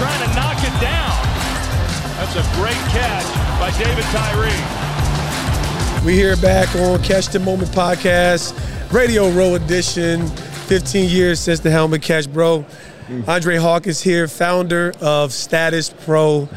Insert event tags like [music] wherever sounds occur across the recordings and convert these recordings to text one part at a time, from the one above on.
trying to knock it down. That's a great catch by David Tyree. We here back on Catch the Moment podcast, Radio Row edition. 15 years since the helmet catch, bro. Andrew Hawk is here, founder of Status Pro.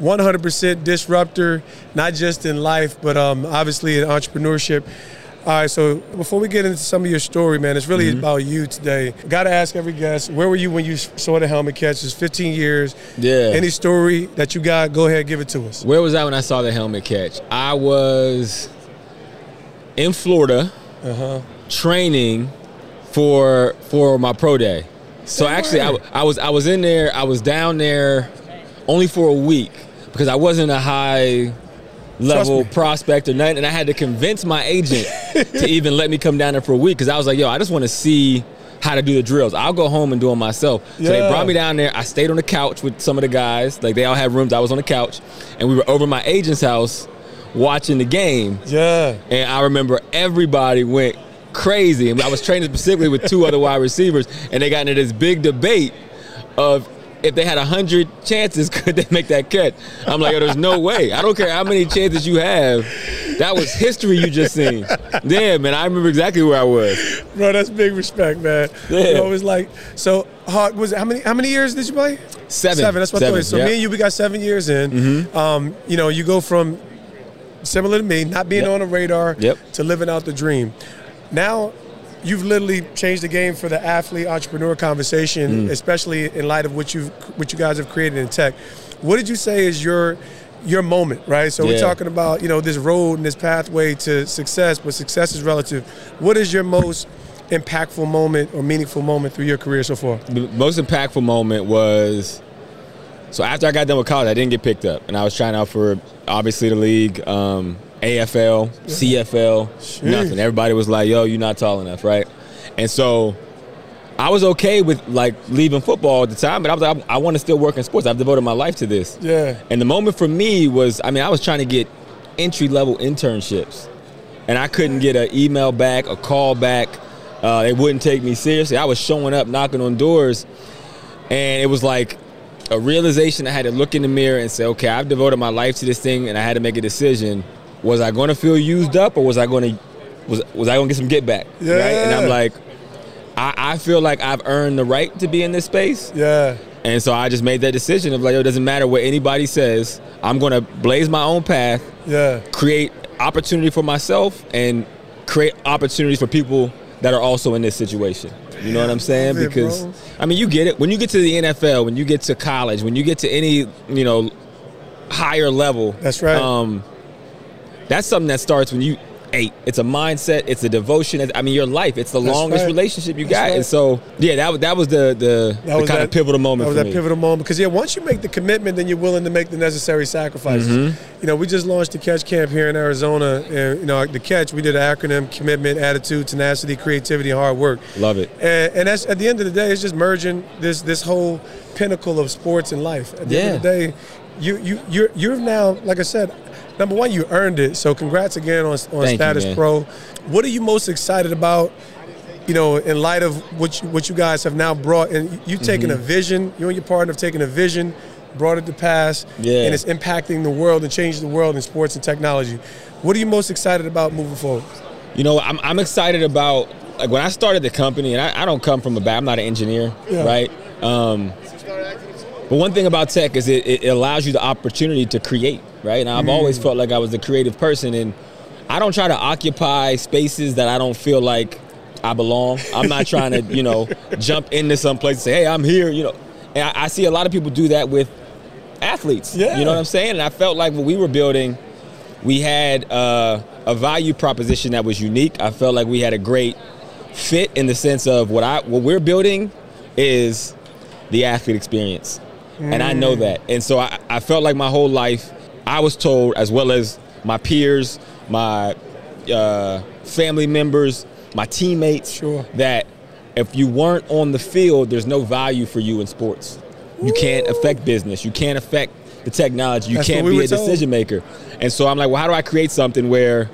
100% disruptor, not just in life, but um, obviously in entrepreneurship. All right, so before we get into some of your story, man, it's really mm-hmm. about you today. Got to ask every guest, where were you when you saw the helmet catch? It's 15 years. Yeah. Any story that you got, go ahead, give it to us. Where was I when I saw the helmet catch? I was in Florida uh-huh. training for for my pro day. So actually, I, I was I was in there. I was down there only for a week because I wasn't a high level prospect or nothing, and I had to convince my agent [laughs] to even let me come down there for a week because I was like, yo, I just want to see how to do the drills. I'll go home and do them myself. So they brought me down there. I stayed on the couch with some of the guys. Like they all had rooms. I was on the couch, and we were over my agent's house watching the game. Yeah. And I remember everybody went crazy. And I was training specifically with two other wide receivers, and they got into this big debate of if they had 100 chances, [laughs] could they make that catch? I'm like, oh, there's no way. I don't care how many chances you have. That was history you just seen. Yeah, man, I remember exactly where I was. Bro, that's big respect, man. Yeah. You know, it was like so. Hawk was it, how many? How many years did you play? Seven. Seven. That's what I Seven, thought. So yeah. Mm-hmm. me and you, we got seven years in. Um, you know, you go from similar to me, not being Yep. on the radar, Yep. to living out the dream. Now, you've literally changed the game for the athlete entrepreneur Mm. conversation, especially in light of what you what you guys have created in tech. What did you say is your your moment, right? So we're talking about you know this road and this pathway to success, but success is relative. What is your most impactful moment or meaningful moment through your career so far? the most impactful moment was so after I got done with college, I didn't get picked up, and I was trying out for obviously the league, um, AFL, CFL, nothing. Everybody was like, "Yo, you're not tall enough, right?" And so I was okay with like leaving football at the time, but I was like, I, I want to still work in sports. I've devoted my life to this. Yeah. And the moment for me was, I mean, I was trying to get entry level internships, and I couldn't get an email back, a call back. Uh, they wouldn't take me seriously. I was showing up, knocking on doors, and it was like a realization. I had to look in the mirror and say, okay, I've devoted my life to this thing, and I had to make a decision. Was I going to feel used up, or was I going to was was I going to get some get back? Yeah. Right? And I'm like, I, I feel like I've earned the right to be in this space. Yeah. And so I just made that decision of like, yo, it doesn't matter what anybody says. I'm gonna blaze my own path, Yeah. create opportunity for myself, and create opportunities for people that are also in this situation. You know what I'm saying? It, Because bro. I mean, you get it when you get to the NFL, when you get to college, when you get to any you know higher level. That's right. Um, that's something that starts when you eight. It's a mindset. It's a devotion. I mean, your life. It's the That's longest right. relationship you That's got. right. And so, yeah, that was that was the the, the was kind that of pivotal moment That was that me. pivotal moment because yeah, once you make the commitment, then you're willing to make the necessary sacrifices. Mm-hmm. You know, we just launched the Catch Camp here in Arizona, and you know, the Catch we did an acronym: commitment, attitude, tenacity, creativity, hard work. Love it. And, and that's at the end of the day, it's just merging this this whole pinnacle of sports and life. At the end of the day, you you you're you're now, like I said, number one, you earned it. So congrats again on on Thank Status man. Pro. What are you most excited about? You know, in light of what you, what you guys have now brought, and you've taken Mm-hmm. a vision, you and your partner have taken a vision, brought it to pass, Yeah. and it's impacting the world and changing the world in sports and technology. What are you most excited about moving forward? You know, I'm, I'm excited about like when I started the company, and I, I don't come from a back. I'm not an engineer, Yeah. right? Um, but one thing about tech is it, it allows you the opportunity to create, right? And I've always felt like I was a creative person, and I don't try to occupy spaces that I don't feel like I belong. I'm not trying to, you know, [laughs] jump into some place and say, "Hey, I'm here," you know. And I, I see a lot of people do that with athletes. Yeah. You know what I'm saying? And I felt like what we were building we had uh, a value proposition that was unique. I felt like we had a great fit in the sense of what I what we're building is the athlete experience, and I know that. And so I, I felt like my whole life I was told, as well as my peers, my uh, family members, my teammates, Sure. that if you weren't on the field, there's no value for you in sports. You can't affect business. You can't affect the technology. You That's can't we be a told. decision maker. And so I'm like, well, how do I create something where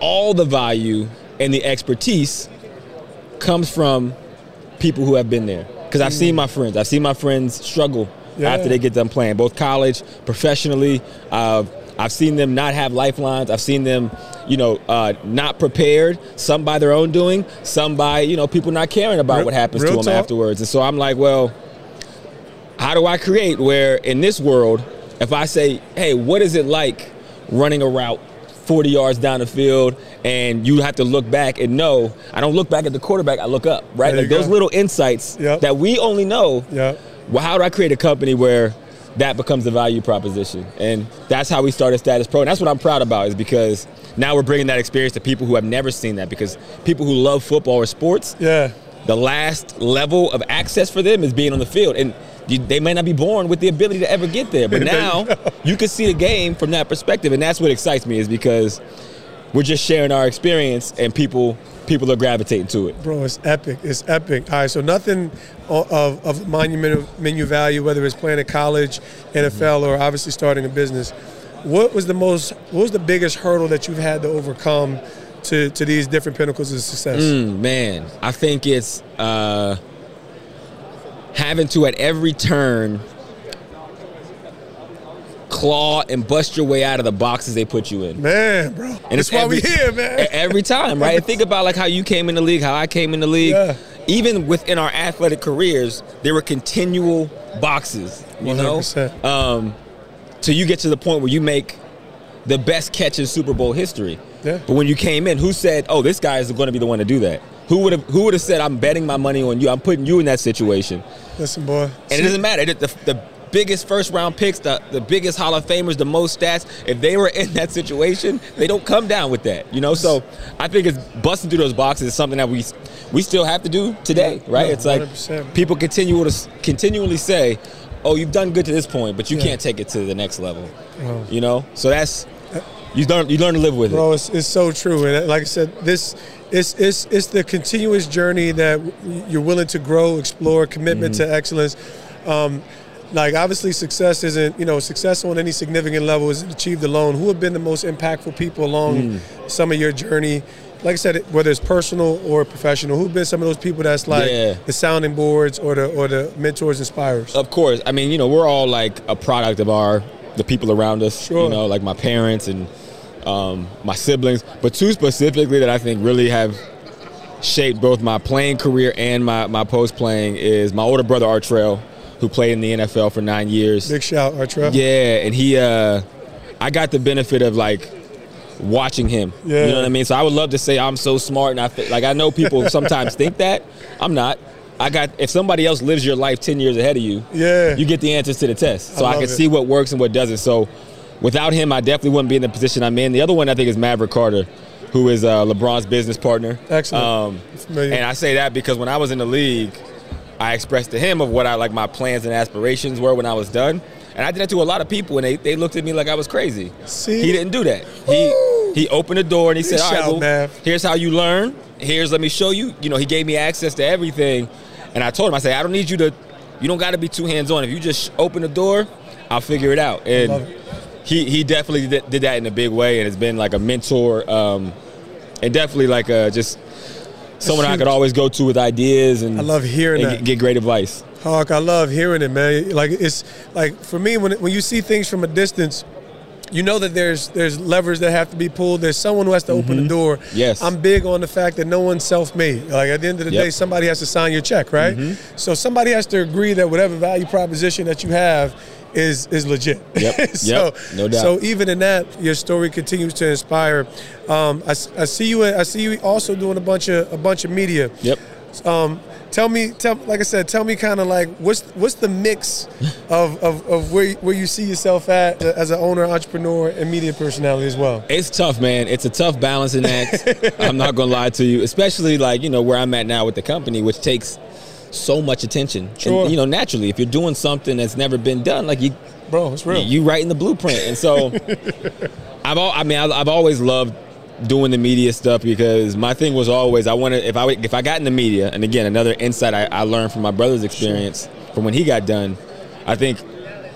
all the value and the expertise comes from people who have been there? Because I've seen my friends. I've seen my friends struggle Yeah. after they get done playing, both college, professionally. Uh, I've seen them not have lifelines. I've seen them, you know, uh, not prepared. Some by their own doing. Some by you know people not caring about Real- what happens to them talk. afterwards. And so I'm like, well, how do I create where in this world, if I say, hey, what is it like running a route 40 yards down the field and you have to look back and know, I don't look back at the quarterback, I look up, right? There Like those go. little insights Yep. that we only know. Yep. Well, how do I create a company where that becomes the value proposition? And that's how we started Status Pro. And that's what I'm proud about is because now we're bringing that experience to people who have never seen that because people who love football or sports, Yeah. the last level of access for them is being on the field. And they may not be born with the ability to ever get there. But [laughs] now you can see the game from that perspective. And that's what excites me is because we're just sharing our experience and people people are gravitating to it. Bro, it's epic. It's epic. All right, so nothing of, of monumental menu value, whether it's playing at college, NFL, or obviously starting a business. What was the most? What was the biggest hurdle that you've had to overcome to to these different pinnacles of success? Mm, man, I think it's uh, having to at every turn claw and bust your way out of the boxes they put you in. Man, bro, And that's it's why every, we here, man. Every time, right? And think about like how you came in the league, how I came in the league. Yeah. Even within our athletic careers, there were continual boxes. You know, 100%. um, till you get to the point where you make the best catch in Super Bowl history. Yeah. But when you came in, who said, "Oh, this guy is going to be the one to do that"? Who would have Who would have said, "I'm betting my money on you. I'm putting you in that situation"? Listen, boy. And it doesn't matter. The, the biggest first round picks, the, the biggest Hall of Famers, the most stats, if they were in that situation, they don't come down with that. You know, so I think it's busting through those boxes is something that we we still have to do today, right? No, it's like 100%. people continue to continually say, "Oh, you've done good to this point, but you Yeah. can't take it to the next level." You know, so that's you learn you learn to live with it. Bro, it's, it's so true, and like I said, this it's it's it's the continuous journey that you're willing to grow, explore, commitment Mm-hmm. to excellence. Um, like obviously, success isn't you know success on any significant level isn't achieved alone. Who have been the most impactful people along Mm. some of your journey? Like I said, whether it's personal or professional, who've been some of those people that's like Yeah. the sounding boards or the or the mentors, inspirers? Of course. I mean, you know, we're all like a product of our the people around us. Sure. You know, like my parents and um, my siblings, but two specifically that I think really have shaped both my playing career and my, my post playing is my older brother Artrell, who played in the NFL for nine years. Big shout, Artrell. Yeah, and he, uh, I got the benefit of like watching him. Yeah. You know what I mean? So I would love to say I'm so smart, and I fe- like I know people [laughs] sometimes think that I'm not. I got if somebody else lives your life ten years ahead of you, Yeah. you get the answers to the test. So I I, can it. see what works and what doesn't. So without him, I definitely wouldn't be in the position I'm in. The other one I think is Maverick Carter, who is uh, LeBron's business partner. Excellent. Um, and I say that because when I was in the league, I expressed to him of what I like my plans and aspirations were when I was done. And I did that to a lot of people, and they, they looked at me like I was crazy. See? He didn't do that. He he opened the door and he said, "All right, well, here's how you learn. Here's let me show you. You know, he gave me access to everything, and I told him, I said, I don't need you to. You don't got to be too hands on. If you just open the door, I'll figure it out. And he he definitely did, did that in a big way, and has been like a mentor, um, and definitely like a, just someone I could always go to with ideas and I love hearing and that. get, get great advice. Hawk, I love hearing it, man. Like it's like for me when when you see things from a distance, you know that there's there's levers that have to be pulled. There's someone who has to open the door. Mm-hmm. Yes. I'm big on the fact that no one's self-made. Like at the end of the Yep. Mm-hmm. day, somebody has to sign your check, right? So somebody has to agree that whatever value proposition that you have is is legit. [laughs] Yep. so Yep. No doubt. so even in that, your story continues to inspire. Um, I, I see you. I see you also doing a bunch of a bunch of media. Yep. Um, tell me, tell like I said, tell me kind of like what's what's the mix [laughs] of, of, of where where you see yourself at as an owner, entrepreneur, and media personality as well. It's tough, man. It's a tough balancing act. [laughs] I'm not gonna lie to you, especially like you know where I'm at now with the company, which takes so much attention. Sure. And, you know, naturally, if you're doing something that's never been done, like you, Bro, it's real. you writing the blueprint, and so [laughs] I've al- I mean I've always loved doing the media stuff because my thing was always I wanted if I if I got in the media, and again another insight I, I learned from my brother's experience from when he got done. I think,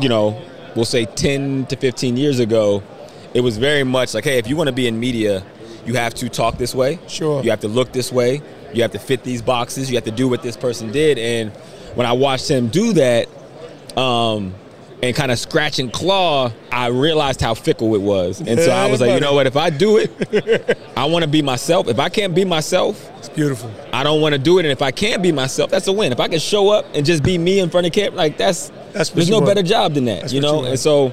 you know, we'll say 10 to 15 years ago, it was very much like, hey, if you want to be in media, you have to talk this way. Sure. You have to look this way. You have to fit these boxes. You have to do what this person did. And when I watched him do that, um, and kind of scratch and claw, I realized how fickle it was. And so I was like, you know what? If I do it, I want to be myself. If I can't be myself, It's beautiful. I don't want to do it. And if I can't be myself, that's a win. If I can show up and just be me in front of camera, like that's, That's there's no want. better job than that, That's you what you know. and so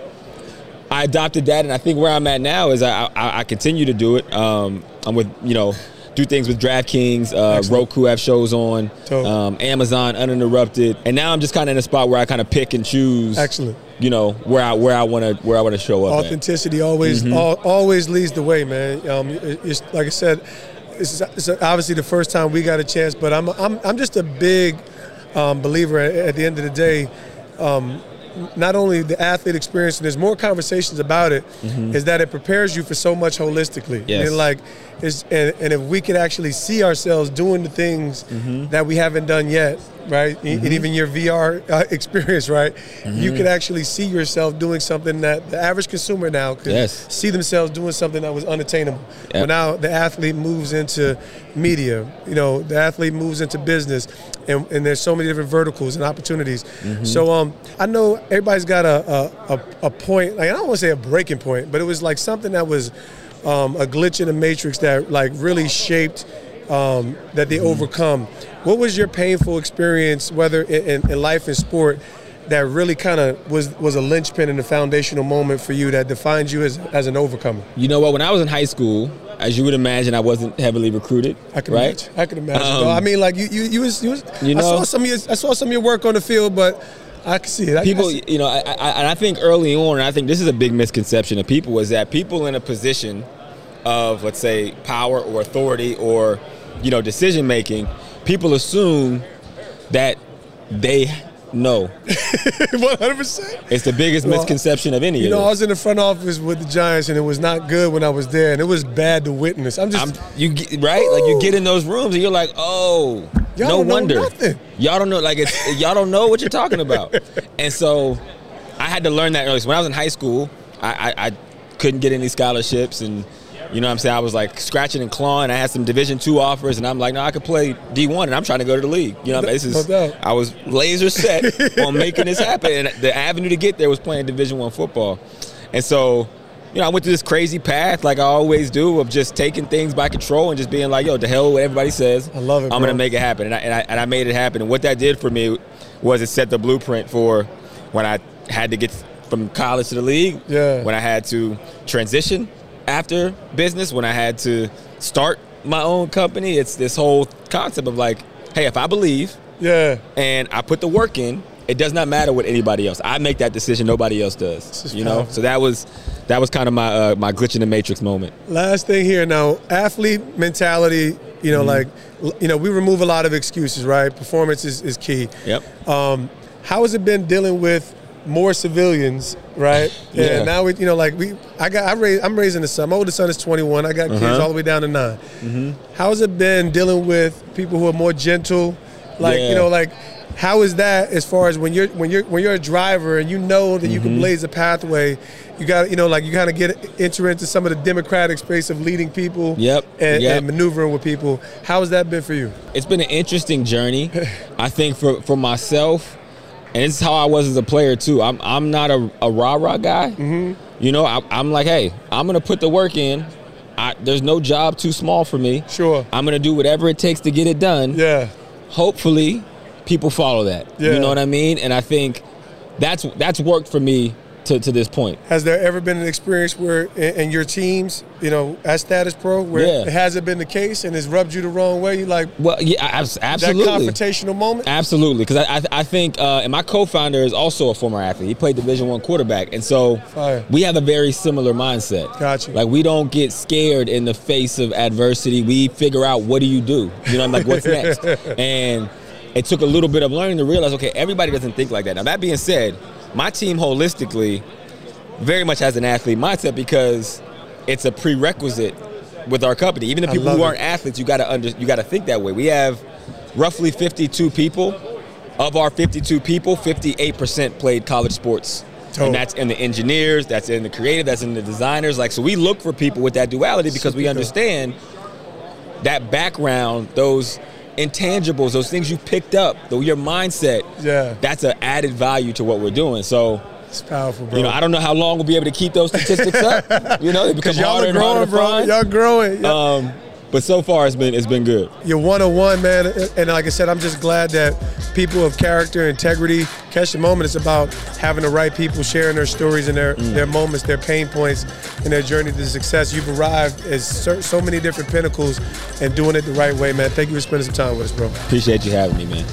I adopted that, and I think where I'm at now is I I, I continue to do it. Um, I'm with you know. Do things with DraftKings, uh, Roku have shows on, um, Amazon uninterrupted, and now I'm just kind of in a spot where I kind of pick and choose. Excellent. You know where I where I want to where I want to show up. at. Authenticity always Mm-hmm. al- always leads the way, man. Um, it's, like I said, this is it's obviously the first time we got a chance, but I'm I'm I'm just a big um, believer. At, at the end of the day, um, not only the athlete experience, and there's more conversations about it, is that it prepares you for so much holistically. Mm-hmm. Yes. And like, and, and if we could actually see ourselves doing the things Mm-hmm. that we haven't done yet, right? E- And even your VR uh, [laughs] experience, right? Mm-hmm. You could actually see yourself doing something that the average consumer now could Yes. see themselves doing something that was unattainable. Yep. But now the athlete moves into media, you know, the athlete moves into business, and, and there's so many different verticals and opportunities. Mm-hmm. So um, I know everybody's got a, a, a, a point, like I don't want to say a breaking point, but it was like something that was um, a glitch in the matrix that like really shaped um, that they overcome. What was your painful experience, whether in, in, in life and sport, that really kind of was was a linchpin and a foundational moment for you that defined you as, as an overcomer? You know what? When I was in high school, as you would imagine, I wasn't heavily recruited. I can right? imagine. I can imagine. Um. I mean, like you, you, you was, you was You I saw know- some of your, I saw some of your work on the field, but I can see it. I, people see- you know I, I, and I think early on and i think this is a big misconception of people is that people in a position of let's say power or authority or you know decision making people assume that they know. [laughs] 100. percent. It's the biggest Well, misconception of any You know, I was in the front office with the Giants, and it was not good when I was there, and it was bad to witness. I'm just, I'm, you get, right? Like you get in those rooms and you're like oh Y'all no wonder. y'all don't know like it's y'all don't know what you're talking about. [laughs] And so I had to learn that early. So when I was in high school, I, I, I couldn't get any scholarships, and you know what I'm saying. I was like scratching and clawing. I had some Division two offers, and I'm like, no, I could play D1, and I'm trying to go to the league. You know, this is. No. I was laser set [laughs] on making this happen, and the avenue to get there was playing Division one football, and so. You know, I went through this crazy path, like I always do, of just taking things by control and just being like, "Yo, the hell what everybody says." I love it, I'm bro. gonna make it happen, and I, and I and I made it happen. And what that did for me was it set the blueprint for when I had to get from college to the league. Yeah. When I had to transition after business, when I had to start my own company, it's this whole concept of like, hey, if I believe yeah. and I put the work in, it does not matter what anybody else. I make that decision. Nobody else does. You know. powerful. So that was that was kind of my uh, my glitch in the matrix moment. Last thing here now, athlete mentality. You know, like, you know, we remove a lot of excuses, right? Performance is, is key. Yep. Um, how has it been dealing with more civilians, right? Yeah. And now we, you know, like we, I got, I raised, I'm raising a son. My oldest son is 21. I got kids Uh-huh. all the way down to 9 How has it been dealing with people who are more gentle? Like, Yeah. you know, like, how is that as far as when you're when you're when you're a driver and you know that you can Mm-hmm. blaze a pathway, you got you know like you kind of get enter into some of the democratic space of leading people, Yep. and, Yep. and maneuvering with people. How has that been for you? it's been an interesting journey. [laughs] I think for for myself, and it's how I was as a player too. I'm I'm not a, a rah rah guy. Mm-hmm. You know, I, I'm like, hey, I'm gonna put the work in. I, there's no job too small for me. Sure. I'm gonna do whatever it takes to get it done. Yeah. Hopefully, people follow that. Yeah. You know what I mean? And I think that's that's worked for me to, to this point. Has there ever been an experience where in, in your teams, you know, at Status Pro, where Yeah. it hasn't been the case and it's rubbed you the wrong way? You like Well, yeah, abs- that absolutely. confrontational moment? Absolutely, because I, I I think uh, and my co-founder is also a former athlete. He played Division One quarterback, and so Fire. we have a very similar mindset. Gotcha. Like we don't get scared in the face of adversity. We figure out what do you do. You know, I'm like what's next, [laughs] and it took a little bit of learning to realize okay, everybody doesn't think like that. Now that being said, my team holistically very much has an athlete mindset because it's a prerequisite with our company. Even the people who aren't athletes, you gotta under, you gotta think that way. We have roughly 52 people of our 52 people, 58% played college sports. Totally. And that's in the engineers, that's in the creative, that's in the designers. Like, so we look for people with that duality because we understand that background, those intangibles, those things you picked up, your mindset. Yeah. That's an added value to what we're doing. So, It's powerful, bro. you know, I don't know how long we'll be able to keep those statistics up. You know, they [laughs] become Because y'all harder are and harder growing, to find. Y'all growing. Y'all- Um, but so far, it's been it's been good. You're one on one, man. And like I said, I'm just glad that people of character, integrity, catch the moment. It's about having the right people sharing their stories and their, Mm. their moments, their pain points, and their journey to success. You've arrived at so, so many different pinnacles and doing it the right way, man. Thank you for spending some time with us, bro. Appreciate you having me, man.